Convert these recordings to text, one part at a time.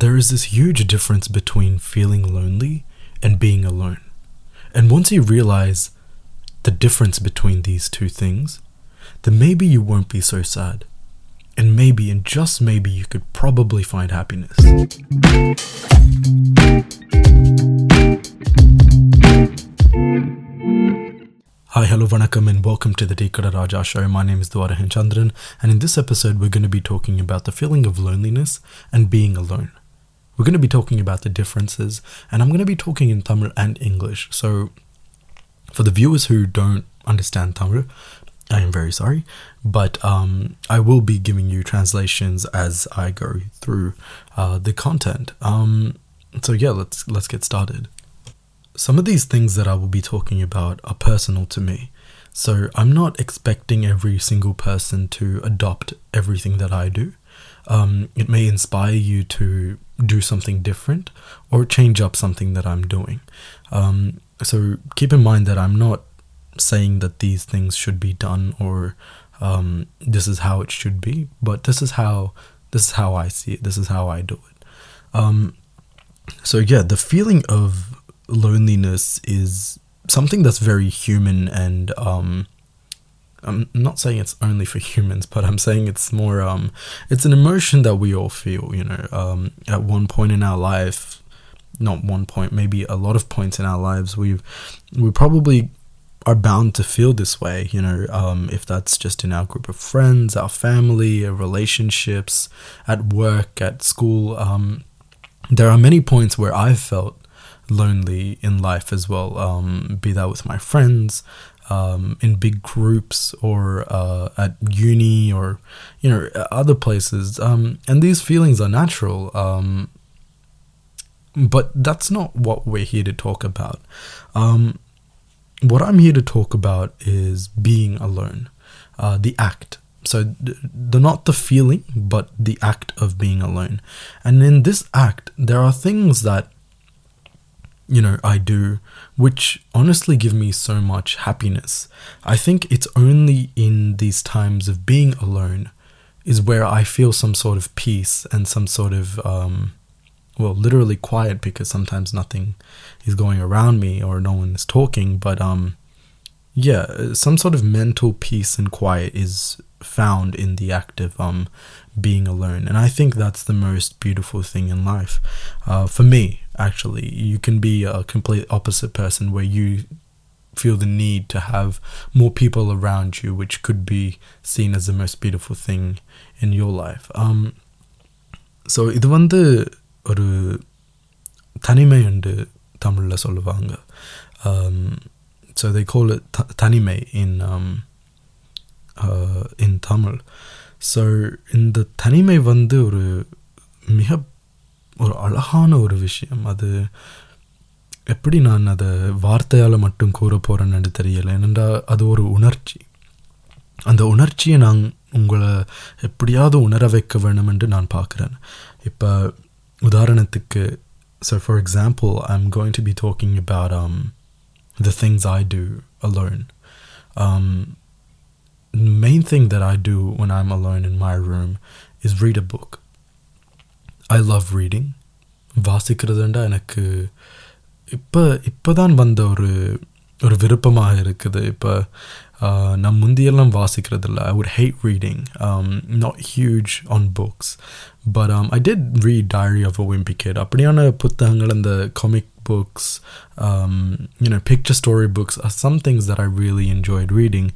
there is this huge difference between feeling lonely and being alone. And once you realize the difference between these two things, then maybe you won't be so sad. And maybe, and just maybe, you could probably find happiness. Hi, hello, vanakkam, and welcome to the Dekada Raja show. My name is Dwarahan Chandran, and in this episode, we're going to be talking about the feeling of loneliness and being alone. We're going to be talking about the differences, and I'm going to be talking in Tamil and English. So, for the viewers who don't understand Tamil, I am very sorry, but um, I will be giving you translations as I go through uh, the content. Um, so yeah, let's let's get started. Some of these things that I will be talking about are personal to me. So I'm not expecting every single person to adopt everything that I do. Um, it may inspire you to do something different or change up something that I'm doing. Um, so keep in mind that I'm not saying that these things should be done or um, this is how it should be, but this is how this is how I see it. This is how I do it. Um, so yeah, the feeling of loneliness is something that's very human and um I'm not saying it's only for humans, but I'm saying it's more um it's an emotion that we all feel, you know, um at one point in our life, not one point, maybe a lot of points in our lives we've we probably are bound to feel this way, you know, um, if that's just in our group of friends, our family, our relationships, at work, at school. Um, there are many points where I've felt lonely in life as well, um, be that with my friends, um, in big groups, or uh, at uni, or you know other places. Um, and these feelings are natural, um, but that's not what we're here to talk about. Um, what I'm here to talk about is being alone, uh, the act. So, the not the feeling, but the act of being alone. And in this act, there are things that you know, I do, which honestly give me so much happiness. I think it's only in these times of being alone is where I feel some sort of peace and some sort of, um, well, literally quiet because sometimes nothing is going around me or no one is talking. But um, yeah, some sort of mental peace and quiet is found in the act of um, being alone. And I think that's the most beautiful thing in life. Uh, for me, actually, you can be a complete opposite person where you feel the need to have more people around you, which could be seen as the most beautiful thing in your life. Um, so இது வந்து ஒரு தனிமை என்று தமிழில் சொல்லுவாங்க so they call it த- தனிமை in um, uh, in Tamil. So இந்த தனிமை வந்து ஒரு மிக ஒரு அழகான ஒரு விஷயம். அது எப்படி நான் அதை வார்த்தையால் மட்டும் கூற போகிறேன்னு தெரியலை. ஏனென்றால் அது ஒரு உணர்ச்சி. அந்த உணர்ச்சியை நான் உங்களை எப்படியாவது உணர வைக்க வேணும் என்று நான் பார்க்குறேன். இப்போ உதாரணத்துக்கு so for example I am going to be talking about um the things I do alone. Main thing that I do one I am I'm in my room is read a book book. I love reading. வாசிக்கிறதுண்டா எனக்கு இப்போ இப்போ தான் வந்த ஒரு ஒரு விருப்பமாக இருக்குது இப்போ நான் முந்தியெல்லாம் வாசிக்கிறதில்ல ஐ would hate reading not huge on books but I did read diary of a Wimpy kit அப்படியான புத்தகங்கள் இந்த comic books, um, you know, picture story books are some things that I really enjoyed reading.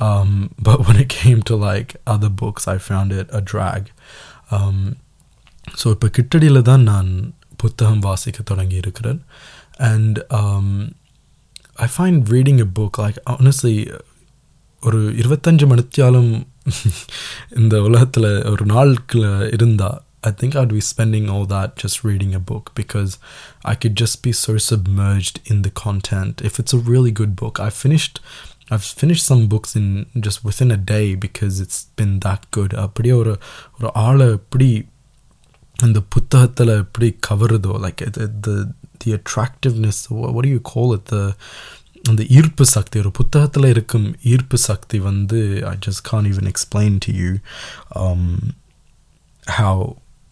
Um, but when it came to like other books, I found it a drag. Um, so இப்போ கிட்டடியில் தான் நான் புத்தகம் வாசிக்க தொடங்கி இருக்கிறேன் and I find reading a book like honestly ஒரு இருபத்தஞ்சு மணித்தியாலும் இந்த உலகத்தில் ஒரு நாளுக்குள்ள இருந்தால் I think I'd be spending all that just reading a book because I could just be so submerged in the content. If it's a really good book, I finished I've finished some books in just within a day because it's been that good. அப்படியே ஒரு ஒரு ஆளை எப்படி அந்த புத்தகத்தில் எப்படி கவருதோ like the the attractiveness what, what do you call it the அந்த ஈர்ப்பு சக்தி ஒரு புத்தகத்தில் இருக்கும் ஈர்ப்பு சக்தி வந்து I just can't even explain to you um, how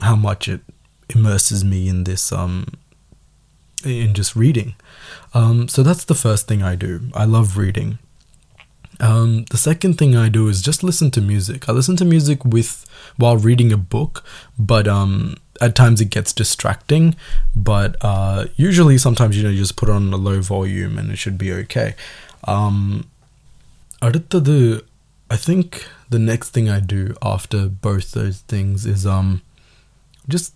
how much it immerses me in this um in just reading. Um, so that's the first thing I do. I love reading. Um, the second thing I do is just listen to music. I listen to music with while reading a book, but um, at times it gets distracting. But uh, usually, sometimes you know, you just put on a low volume and it should be okay. Um, அடுத்தது I think the next thing I do after both those things is um just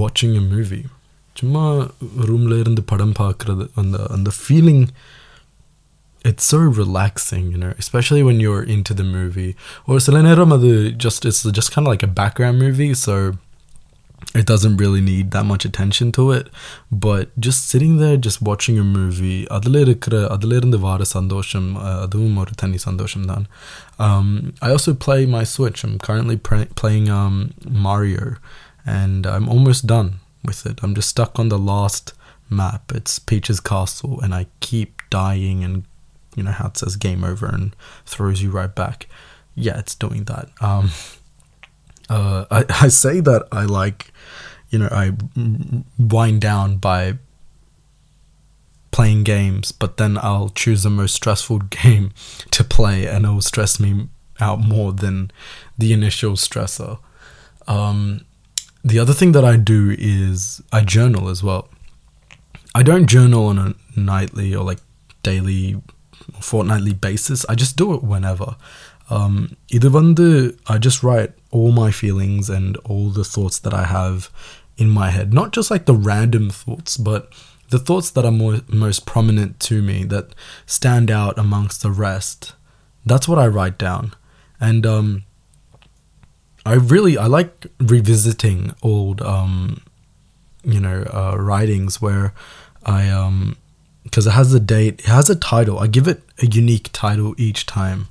watching a movie. சும்மா ரூம்ல இருந்து படம் பார்க்கறது அந்த அந்த feeling it's so relaxing, you know, especially when you're into the movie. Or சில நேரம் அது just it's just kind of like a background movie, so it doesn't really need that much attention to it. But just sitting there, just watching a movie, அதில் இருக்கிற அதில் இருந்து வார சந்தோஷம் அஹ், அதுவும் ஒரு தனி சந்தோஷம் தான். Um, I also play my Switch. I'm currently pre- playing um, Mario, and I'm almost done with it. I'm just stuck on the last map. It's Peach's Castle, and I keep dying and you know how it says game over and throws you right back. Yeah, it's doing that. Um, uh, I, I say that I like, you know, I wind down by playing games, but then I'll choose the most stressful game to play and it'll stress me out more than the initial stressor. Um, the other thing that I do is I journal as well. I don't journal on a nightly or like daily, fortnightly basis. I just do it whenever. Um, either one, I just write all my feelings and all the thoughts that I have in my head. Not just like the random thoughts, but the thoughts that are more, most prominent to me that stand out amongst the rest. That's what I write down. And um, I really I like revisiting old um, you know uh, writings where I um, because it has a date, it has a title. I give it a unique title each time.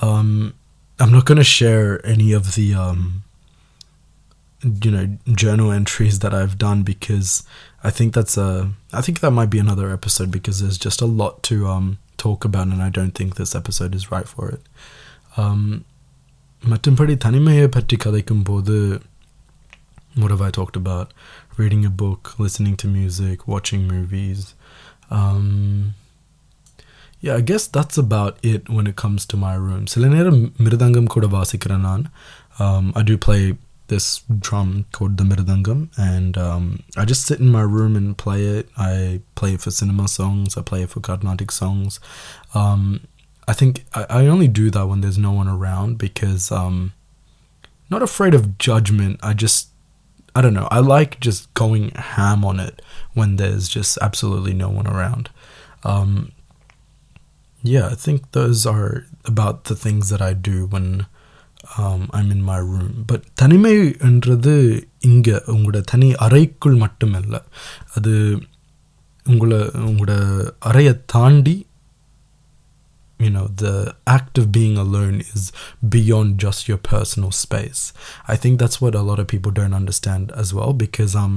Um, I'm not gonna share any of the um, you know journal entries that I've done because I think that's a I think that might be another episode because there's just a lot to um talk about and I don't think this episode is right for it. Um, மற்றும்படி தனிமையை பற்றி கதைக்கும் போது what have I talked about? Reading a book, listening to music, watching movies. um, yeah, I guess that's about it when it comes to my room. So Miridangam Koda Um, I do play this drum called the Miridangam, and um, I just sit in my room and play it. I play it for cinema songs, I play it for Carnatic songs. Um, I think I, I, only do that when there's no one around because um, not afraid of judgment. I just, I don't know, I like just going ham on it when there's just absolutely no one around. Um, yeah, I think those are about the things that I do when um, I'm in my room. But தனிமைன்றது இங்கே உங்களோட தனி அறைக்குள் மட்டும் இல்லை அது உங்களை உங்களோட அறையை தாண்டி you know the act of being alone is beyond just your personal space i think that's what a lot of people don't understand as well because um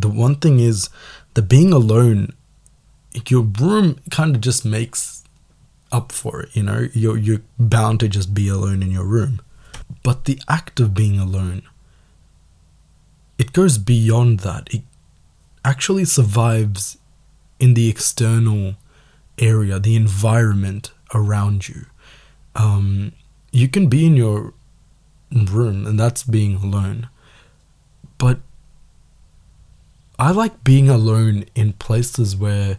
the one thing is the being alone your room kind of just makes up for it you know you're you're bound to just be alone in your room but the act of being alone it goes beyond that it actually survives in the external area, the environment around you. Um, you can be in your room, and that's being alone. But I like being alone in places where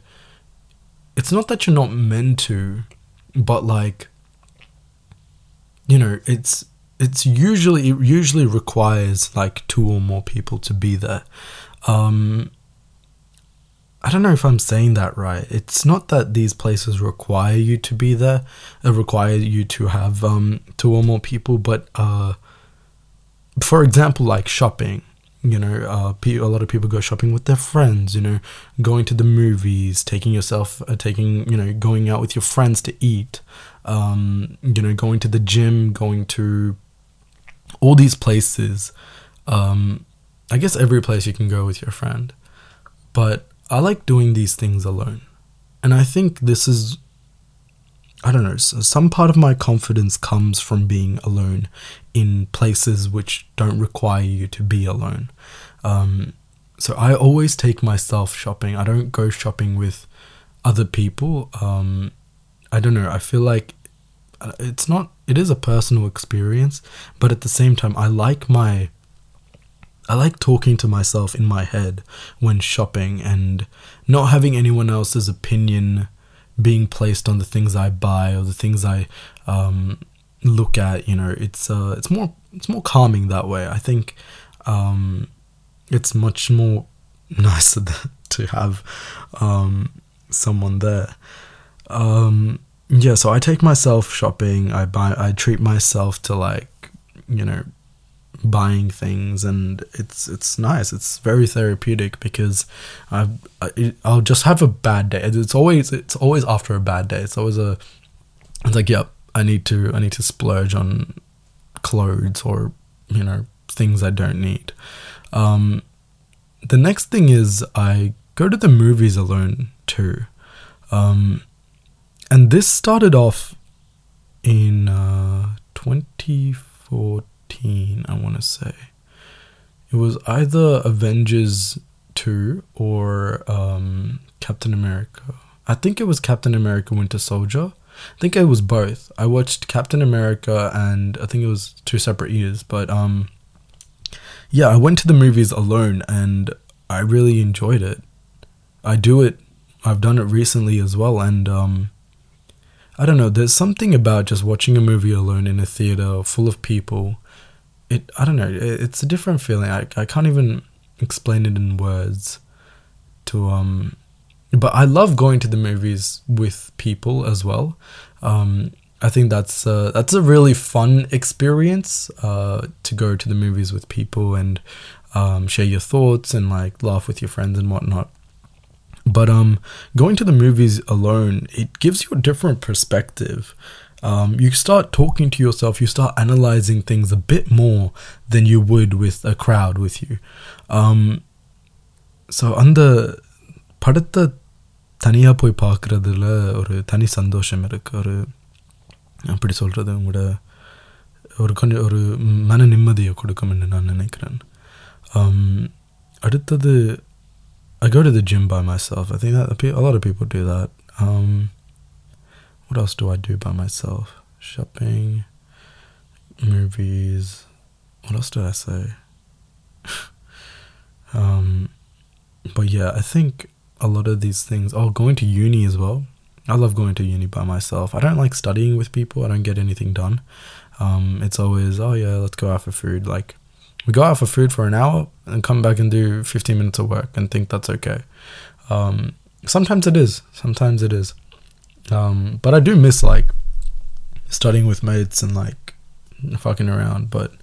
it's not that you're not meant to, but like, you know, it's it's usually it usually requires like two or more people to be there. Um, I don't know if I'm saying that right. It's not that these places require you to be there, it require you to have um, two or more people, but uh, for example, like shopping, you know, uh, a lot of people go shopping with their friends, you know, going to the movies, taking yourself, uh, taking, you know, going out with your friends to eat, um, you know, going to the gym, going to all these places. Um, I guess every place you can go with your friend, but I like doing these things alone. And I think this is I don't know, some part of my confidence comes from being alone in places which don't require you to be alone. Um, so I always take myself shopping. I don't go shopping with other people. Um, I don't know. I feel like uh, it's not, it is a personal experience, but at the same time, I like my. I like talking to myself in my head when shopping and not having anyone else's opinion being placed on the things I buy or the things I um, look at. You know, it's uh, it's more it's more calming that way. I think um, it's much more nicer to have um, someone there. Um, yeah, so I take myself shopping. I buy. I treat myself to like you know buying things and it's it's nice it's very therapeutic because i i'll just have a bad day it's always it's always after a bad day it's always a it's like yep i need to i need to splurge on clothes or you know things i don't need um the next thing is i go to the movies alone too um and this started off in uh 2014 I want to say. It was either Avengers 2 or um, Captain America. I think it was Captain America Winter Soldier. I think it was both. I watched Captain America and I think it was two separate years, but um yeah, I went to the movies alone and I really enjoyed it. I do it I've done it recently as well and um I don't know, there's something about just watching a movie alone in a theater full of people it I don't know it's a different feeling I, I can't even explain it in words to um but I love going to the movies with people as well um I think that's uh, that's a really fun experience uh, to go to the movies with people and um, share your thoughts and like laugh with your friends and whatnot. But um, going to the movies alone, it gives you a different perspective um, you start talking to yourself, you start analyzing things a bit more than you would with a crowd with you. Um, so அந்த படத்தை தனியாக போய் பார்க்குறதுல ஒரு தனி சந்தோஷம் இருக்குது ஒரு அப்படி சொல்கிறது உங்களோட ஒரு கொஞ்சம் ஒரு மன நிம்மதியை கொடுக்கும்னு நான் நினைக்கிறேன் அடுத்தது I go to the gym by myself. I think that a lot of people do that. Um, what else do I do by myself? Shopping, movies. What else did I say? um, but yeah, I think a lot of these things. Oh, going to uni as well. I love going to uni by myself. I don't like studying with people. I don't get anything done. Um, it's always oh yeah, let's go out for food. Like we go out for food for an hour and come back and do 15 minutes of work and think that's okay. Um, sometimes it is. Sometimes it is. Um, but I do miss like studying with mates and like fucking around. But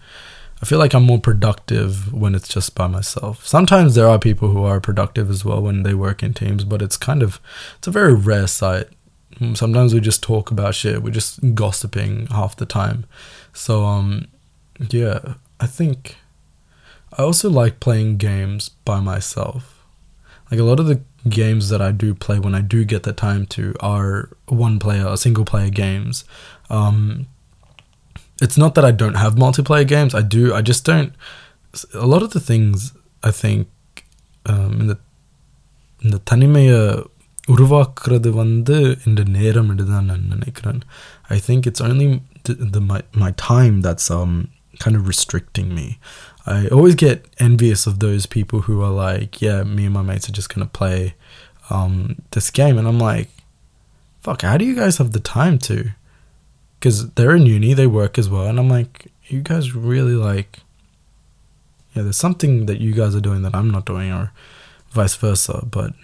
I feel like I'm more productive when it's just by myself. Sometimes there are people who are productive as well when they work in teams, but it's kind of it's a very rare sight. Sometimes we just talk about shit. We're just gossiping half the time. So um yeah, I think I also like playing games by myself. Like a lot of the games that I do play when I do get the time to are one player, single player games. Um, it's not that I don't have multiplayer games. I do. I just don't. A lot of the things I think um, in the இந்த தனிமையை உருவாக்குறது வந்து இந்த நேரம் தான் நான் நினைக்கிறேன் I think it's only the, the my, my time that's um kind of restricting me I always get envious of those people who are like, yeah, me and my mates are just gonna play um, this game, and I'm like, fuck, how do you guys have the time to? Because they're in uni, they work as well, and I'm like, you guys really like, yeah, there's something that you guys are doing that I'm not doing, or vice versa. But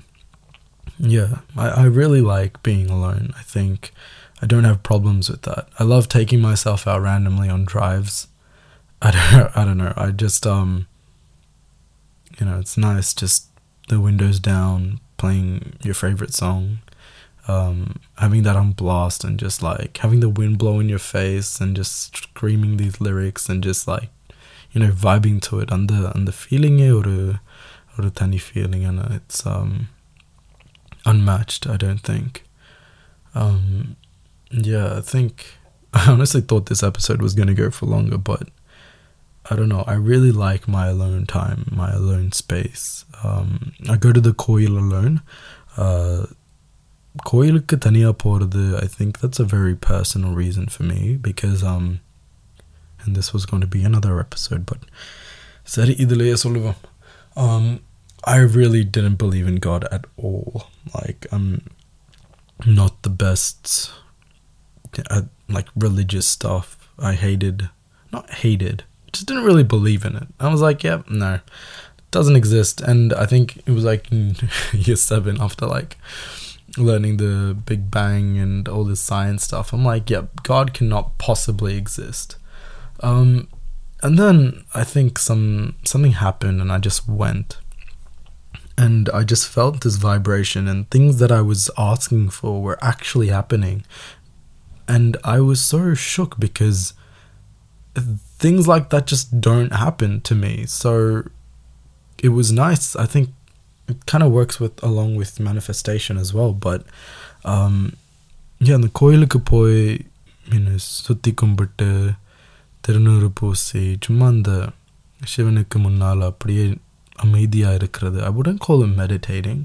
yeah, I, I really like being alone. I think I don't have problems with that. I love taking myself out randomly on drives I don't I don't know. I just um you know, it's nice just the windows down, playing your favorite song, um, having that on blast and just like having the wind blow in your face and just screaming these lyrics and just like you know vibing to it and the feeling or or a tiny feeling and it's um unmatched I don't think um yeah, I think I honestly thought this episode was to go for longer, but I don't know. I really like my alone time, my alone space. Um, I go to the coil alone. Uh, கோயிலுக்கு தனியா போறது I think that's a very personal reason for me because um and this was going to be another episode but சரி இதுலயே சொல்லுவோம் um I really didn't believe in God at all like I'm not the best at like religious stuff I hated not hated just didn't really believe in it I was like yeah no doesn't exist and I think it was like in year 7 after like learning the Big Bang and all this science stuff. I'm like, yeah, God cannot possibly exist. Um, and then I think some something happened, and I just went, and I just felt this vibration, and things that I was asking for were actually happening, and I was so shook because things like that just don't happen to me. So it was nice. I think it kind of works with along with manifestation as well but um yeah அந்த கோயிலுக்கு போய் மீன் சுற்றி கும்பிட்டு திருநூறு பூசி சும்மா அந்த சிவனுக்கு முன்னால் அப்படியே அமைதியாக இருக்கிறது I wouldn't call it meditating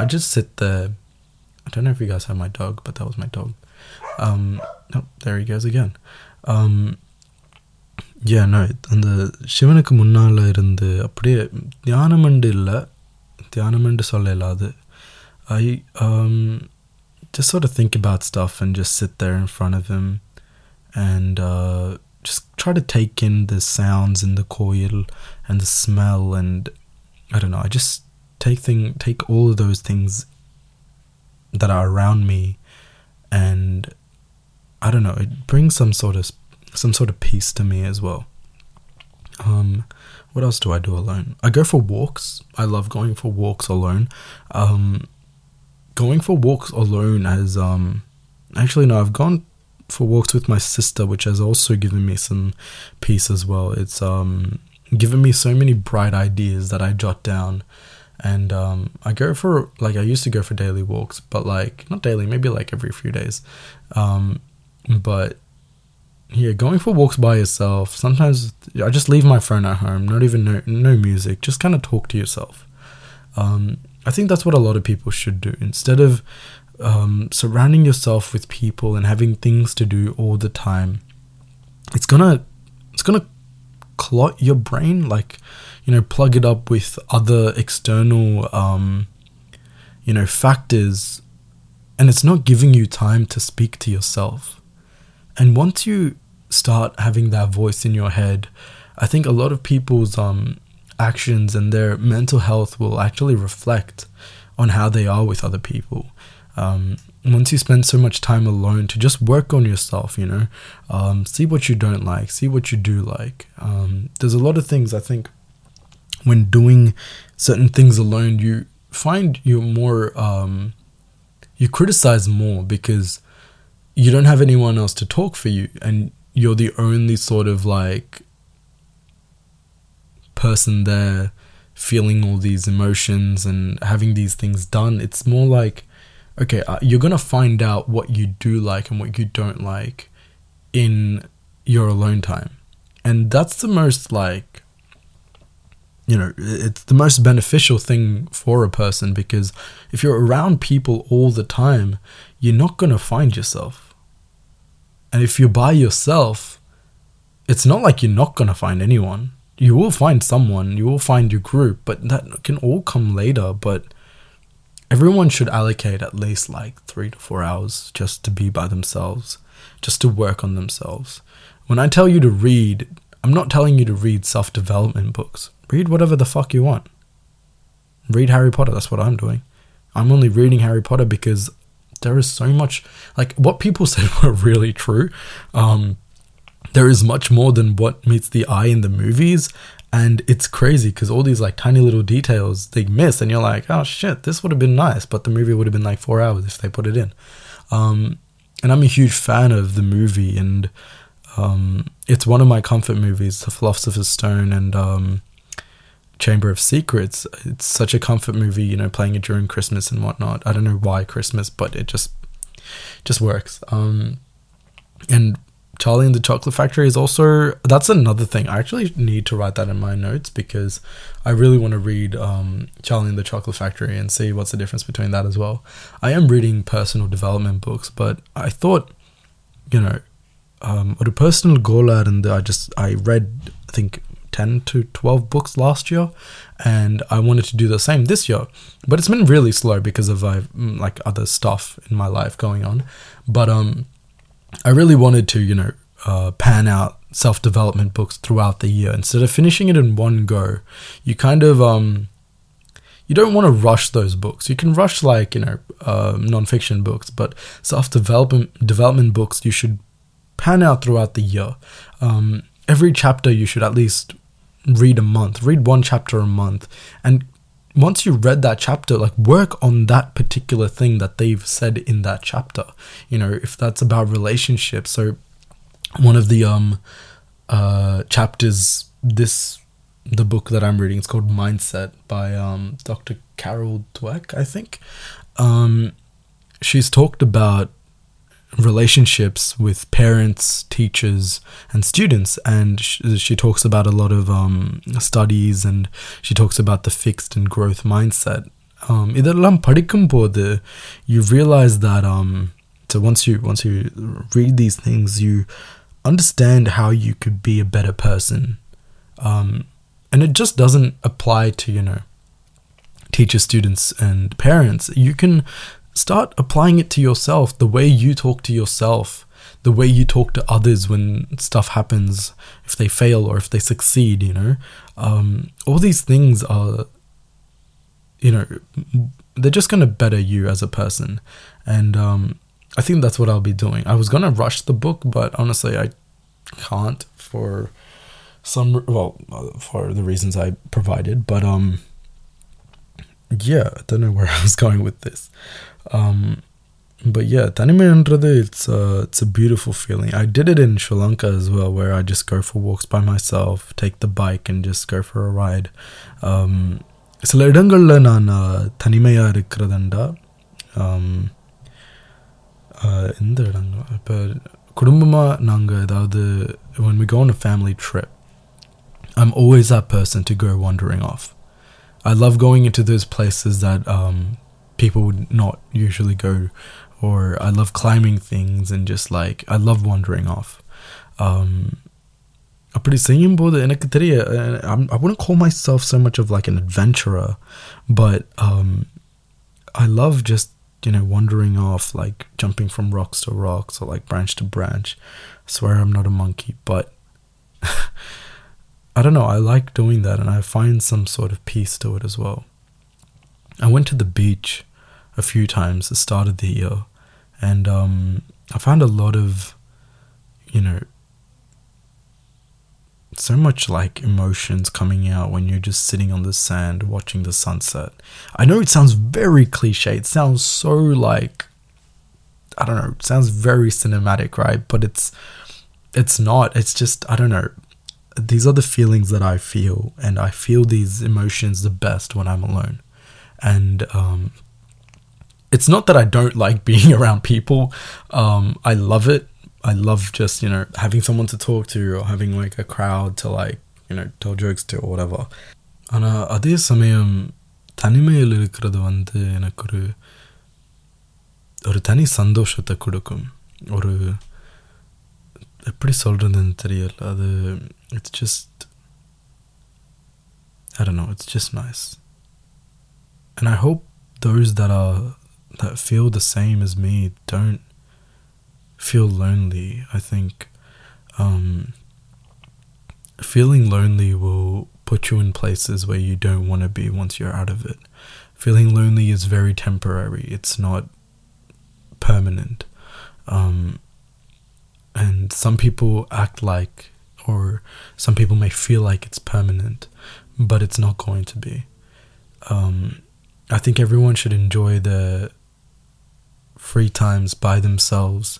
I just sit there I don't know if you guys have my dog but that was my dog um no there he goes again um yeah no அந்த சிவனுக்கு முன்னால் இருந்து அப்படியே தியானமண்டு இல்லை தியானம்னு சொல்லல அது I um just sort of think about stuff and just sit there in front of him and uh, just try to take in the sounds in the coil and the smell and I don't know I just take thing take all of those things that are around me and I don't know it brings some sort of some sort of peace to me as well um what else do I do alone? I go for walks. I love going for walks alone. Um, going for walks alone has um, actually no, I've gone for walks with my sister, which has also given me some peace as well. It's um, given me so many bright ideas that I jot down, and um, I go for like I used to go for daily walks, but like not daily, maybe like every few days. Um, but yeah, going for walks by yourself. Sometimes I just leave my phone at home, not even no, no music, just kind of talk to yourself. Um, I think that's what a lot of people should do. Instead of um, surrounding yourself with people and having things to do all the time, it's gonna it's gonna clot your brain. Like you know, plug it up with other external um, you know factors, and it's not giving you time to speak to yourself. And once you start having that voice in your head, I think a lot of people's um, actions and their mental health will actually reflect on how they are with other people. Um, once you spend so much time alone to just work on yourself, you know, um, see what you don't like, see what you do like. Um, there's a lot of things I think when doing certain things alone, you find you're more, um, you criticize more because you don't have anyone else to talk for you and you're the only sort of like person there feeling all these emotions and having these things done. It's more like okay uh, you're going to find out what you do like and what you don't like in your alone time. And that's the most like you know it's the most beneficial thing for a person because if you're around people all the time you're not going to find yourself and if you're by yourself, it's not like you're not going to find anyone. You will find someone, you will find your group, but that can all come later. But everyone should allocate at least like three to four hours just to be by themselves, just to work on themselves. When I tell you to read, I'm not telling you to read self development books. Read whatever the fuck you want. Read Harry Potter, that's what I'm doing. I'm only reading Harry Potter because there is so much like what people said were really true um there is much more than what meets the eye in the movies. And it's crazy because all these like tiny little details they miss and you're like oh shit this would have been nice but the movie would have been like four hours if they put it in. Um and i'm a huge fan of the movie and um it's one of my comfort movies the philosopher's stone and um Chamber of Secrets. It's such a comfort movie, you know, playing it during Christmas and whatnot. I don't know why Christmas, but it just just works. Um, and Charlie and the Chocolate Factory is also that's another thing. I actually need to write that in my notes because I really want to read um, Charlie and the Chocolate Factory and see what's the difference between that as well. I am reading personal development books, but I thought, you know, um, a personal goal and I just I read I think 10 to 12 books last year and I wanted to do the same this year but it's been really slow because of uh, like other stuff in my life going on but um I really wanted to, you know, uh, pan out self development books throughout the year instead of finishing it in one go. You kind of um, you don't want to rush those books. You can rush like you know uh, nonfiction books, but self development development books you should pan out throughout the year. Um, every chapter you should at least read a month. Read one chapter a month, and once you read that chapter, like work on that particular thing that they've said in that chapter. You know, if that's about relationships. So one of the um uh chapters this the book that I'm reading, it's called Mindset by um Dr. Carol Dweck, I think. Um she's talked about relationships with parents, teachers, and students. And she, she talks about a lot of um, studies and she talks about the fixed and growth mindset. Um, இதெல்லாம் படிக்கும்போது you realize that um, so once you once you read these things you understand how you could be a better person um, and it just doesn't apply to you know teachers students and parents you can start applying it to yourself the way you talk to yourself the way you talk to others when stuff happens if they fail or if they succeed you know? Um, all these things are you know they're just going to better you as a person. And um, i think that's what i'll be doing. I was going to rush the book but honestly i can't for some well for the reasons i provided but um yeah i don't know where i was going with this um, but yeah, Tanimeyandrade, it's a, it's a beautiful feeling. I did it in Sri Lanka as well, where I just go for walks by myself, take the bike and just go for a ride. Um, சில இடங்களில் நான் தனிமையாக இருக்கிறதுண்டா எந்த இடங்கள் இப்போ குடும்பமாக நாங்கள் ஏதாவது when we go on a family trip I'm always that person to go wandering off I love going into those places that um, people would not usually go or I love climbing things and just like I love wandering off. Um அப்படி செய்யும்போது எனக்கு தெரிய I wouldn't call myself so much of like an adventurer but um I love just you know wandering off like jumping from rocks to rocks or like branch to branch I swear I'm not a monkey but I don't know I like doing that and I find some sort of peace to it as well I went to the beach a few times at the start of the year, and um, I found a lot of, you know, so much like emotions coming out when you're just sitting on the sand watching the sunset. I know it sounds very cliche. It sounds so like I don't know, it sounds very cinematic, right? But it's it's not. It's just I don't know. These are the feelings that I feel and I feel these emotions the best when I'm alone And um it's not that I don't like being around people. Um, I love it. I love just you know having someone to talk to or having like a crowd to like you know tell jokes to or whatever. ஆனால் அதே சமயம் தனிமையில் இருக்கிறது வந்து எனக்கு ஒரு ஒரு தனி சந்தோஷத்தை கொடுக்கும் ஒரு எப்படி சொல்கிறதுன்னு தெரியல அது it's just I don't know, it's just nice. And I hope those that are that feel the same as me don't feel lonely. I think um, feeling lonely will put you in places where you don't want to be once you're out of it. Feeling lonely is very temporary, it's not permanent. Um, and some people act like, or some people may feel like it's permanent, but it's not going to be. Um, I think everyone should enjoy the free times by themselves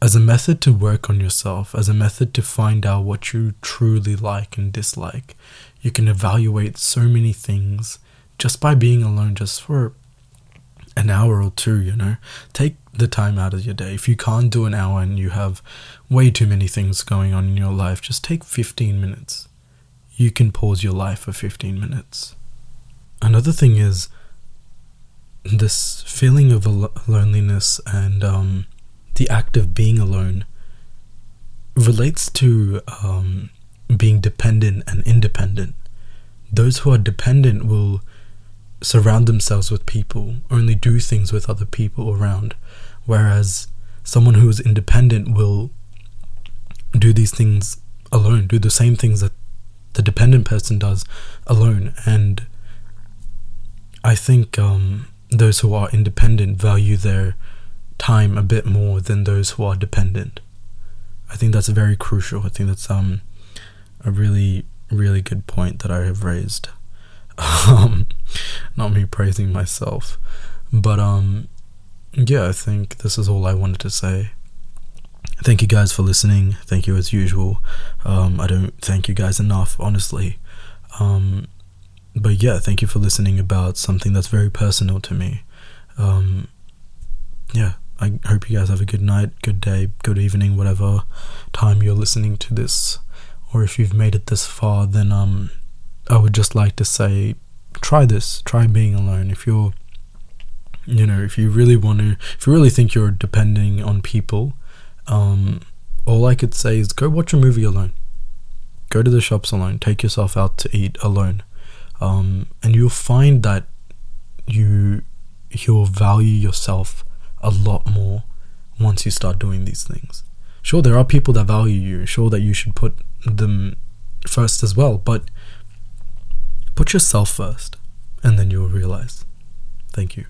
as a method to work on yourself, as a method to find out what you truly like and dislike. You can evaluate so many things just by being alone, just for an hour or two, you know. Take the time out of your day. If you can't do an hour and you have way too many things going on in your life, just take 15 minutes. You can pause your life for 15 minutes. Another thing is this feeling of loneliness and um, the act of being alone relates to um, being dependent and independent. Those who are dependent will surround themselves with people, only do things with other people around, whereas someone who is independent will do these things alone, do the same things that the dependent person does alone. And I think um, those who are independent value their time a bit more than those who are dependent. I think that's very crucial. I think that's um, a really, really good point that I have raised. Um, not me praising myself, but um, yeah, I think this is all I wanted to say. Thank you guys for listening. Thank you as usual. Um, I don't thank you guys enough, honestly. Um, but yeah, thank you for listening about something that's very personal to me. Um, yeah, I hope you guys have a good night, good day, good evening, whatever time you're listening to this. Or if you've made it this far, then um, I would just like to say, try this. Try being alone. If you're, you know, if you really want to, if you really think you're depending on people, um, all I could say is go watch a movie alone. Go to the shops alone. Take yourself out to eat alone um, and you'll find that you you'll value yourself a lot more once you start doing these things. Sure, there are people that value you. Sure, that you should put them first as well, but put yourself first, and then you'll realize. Thank you.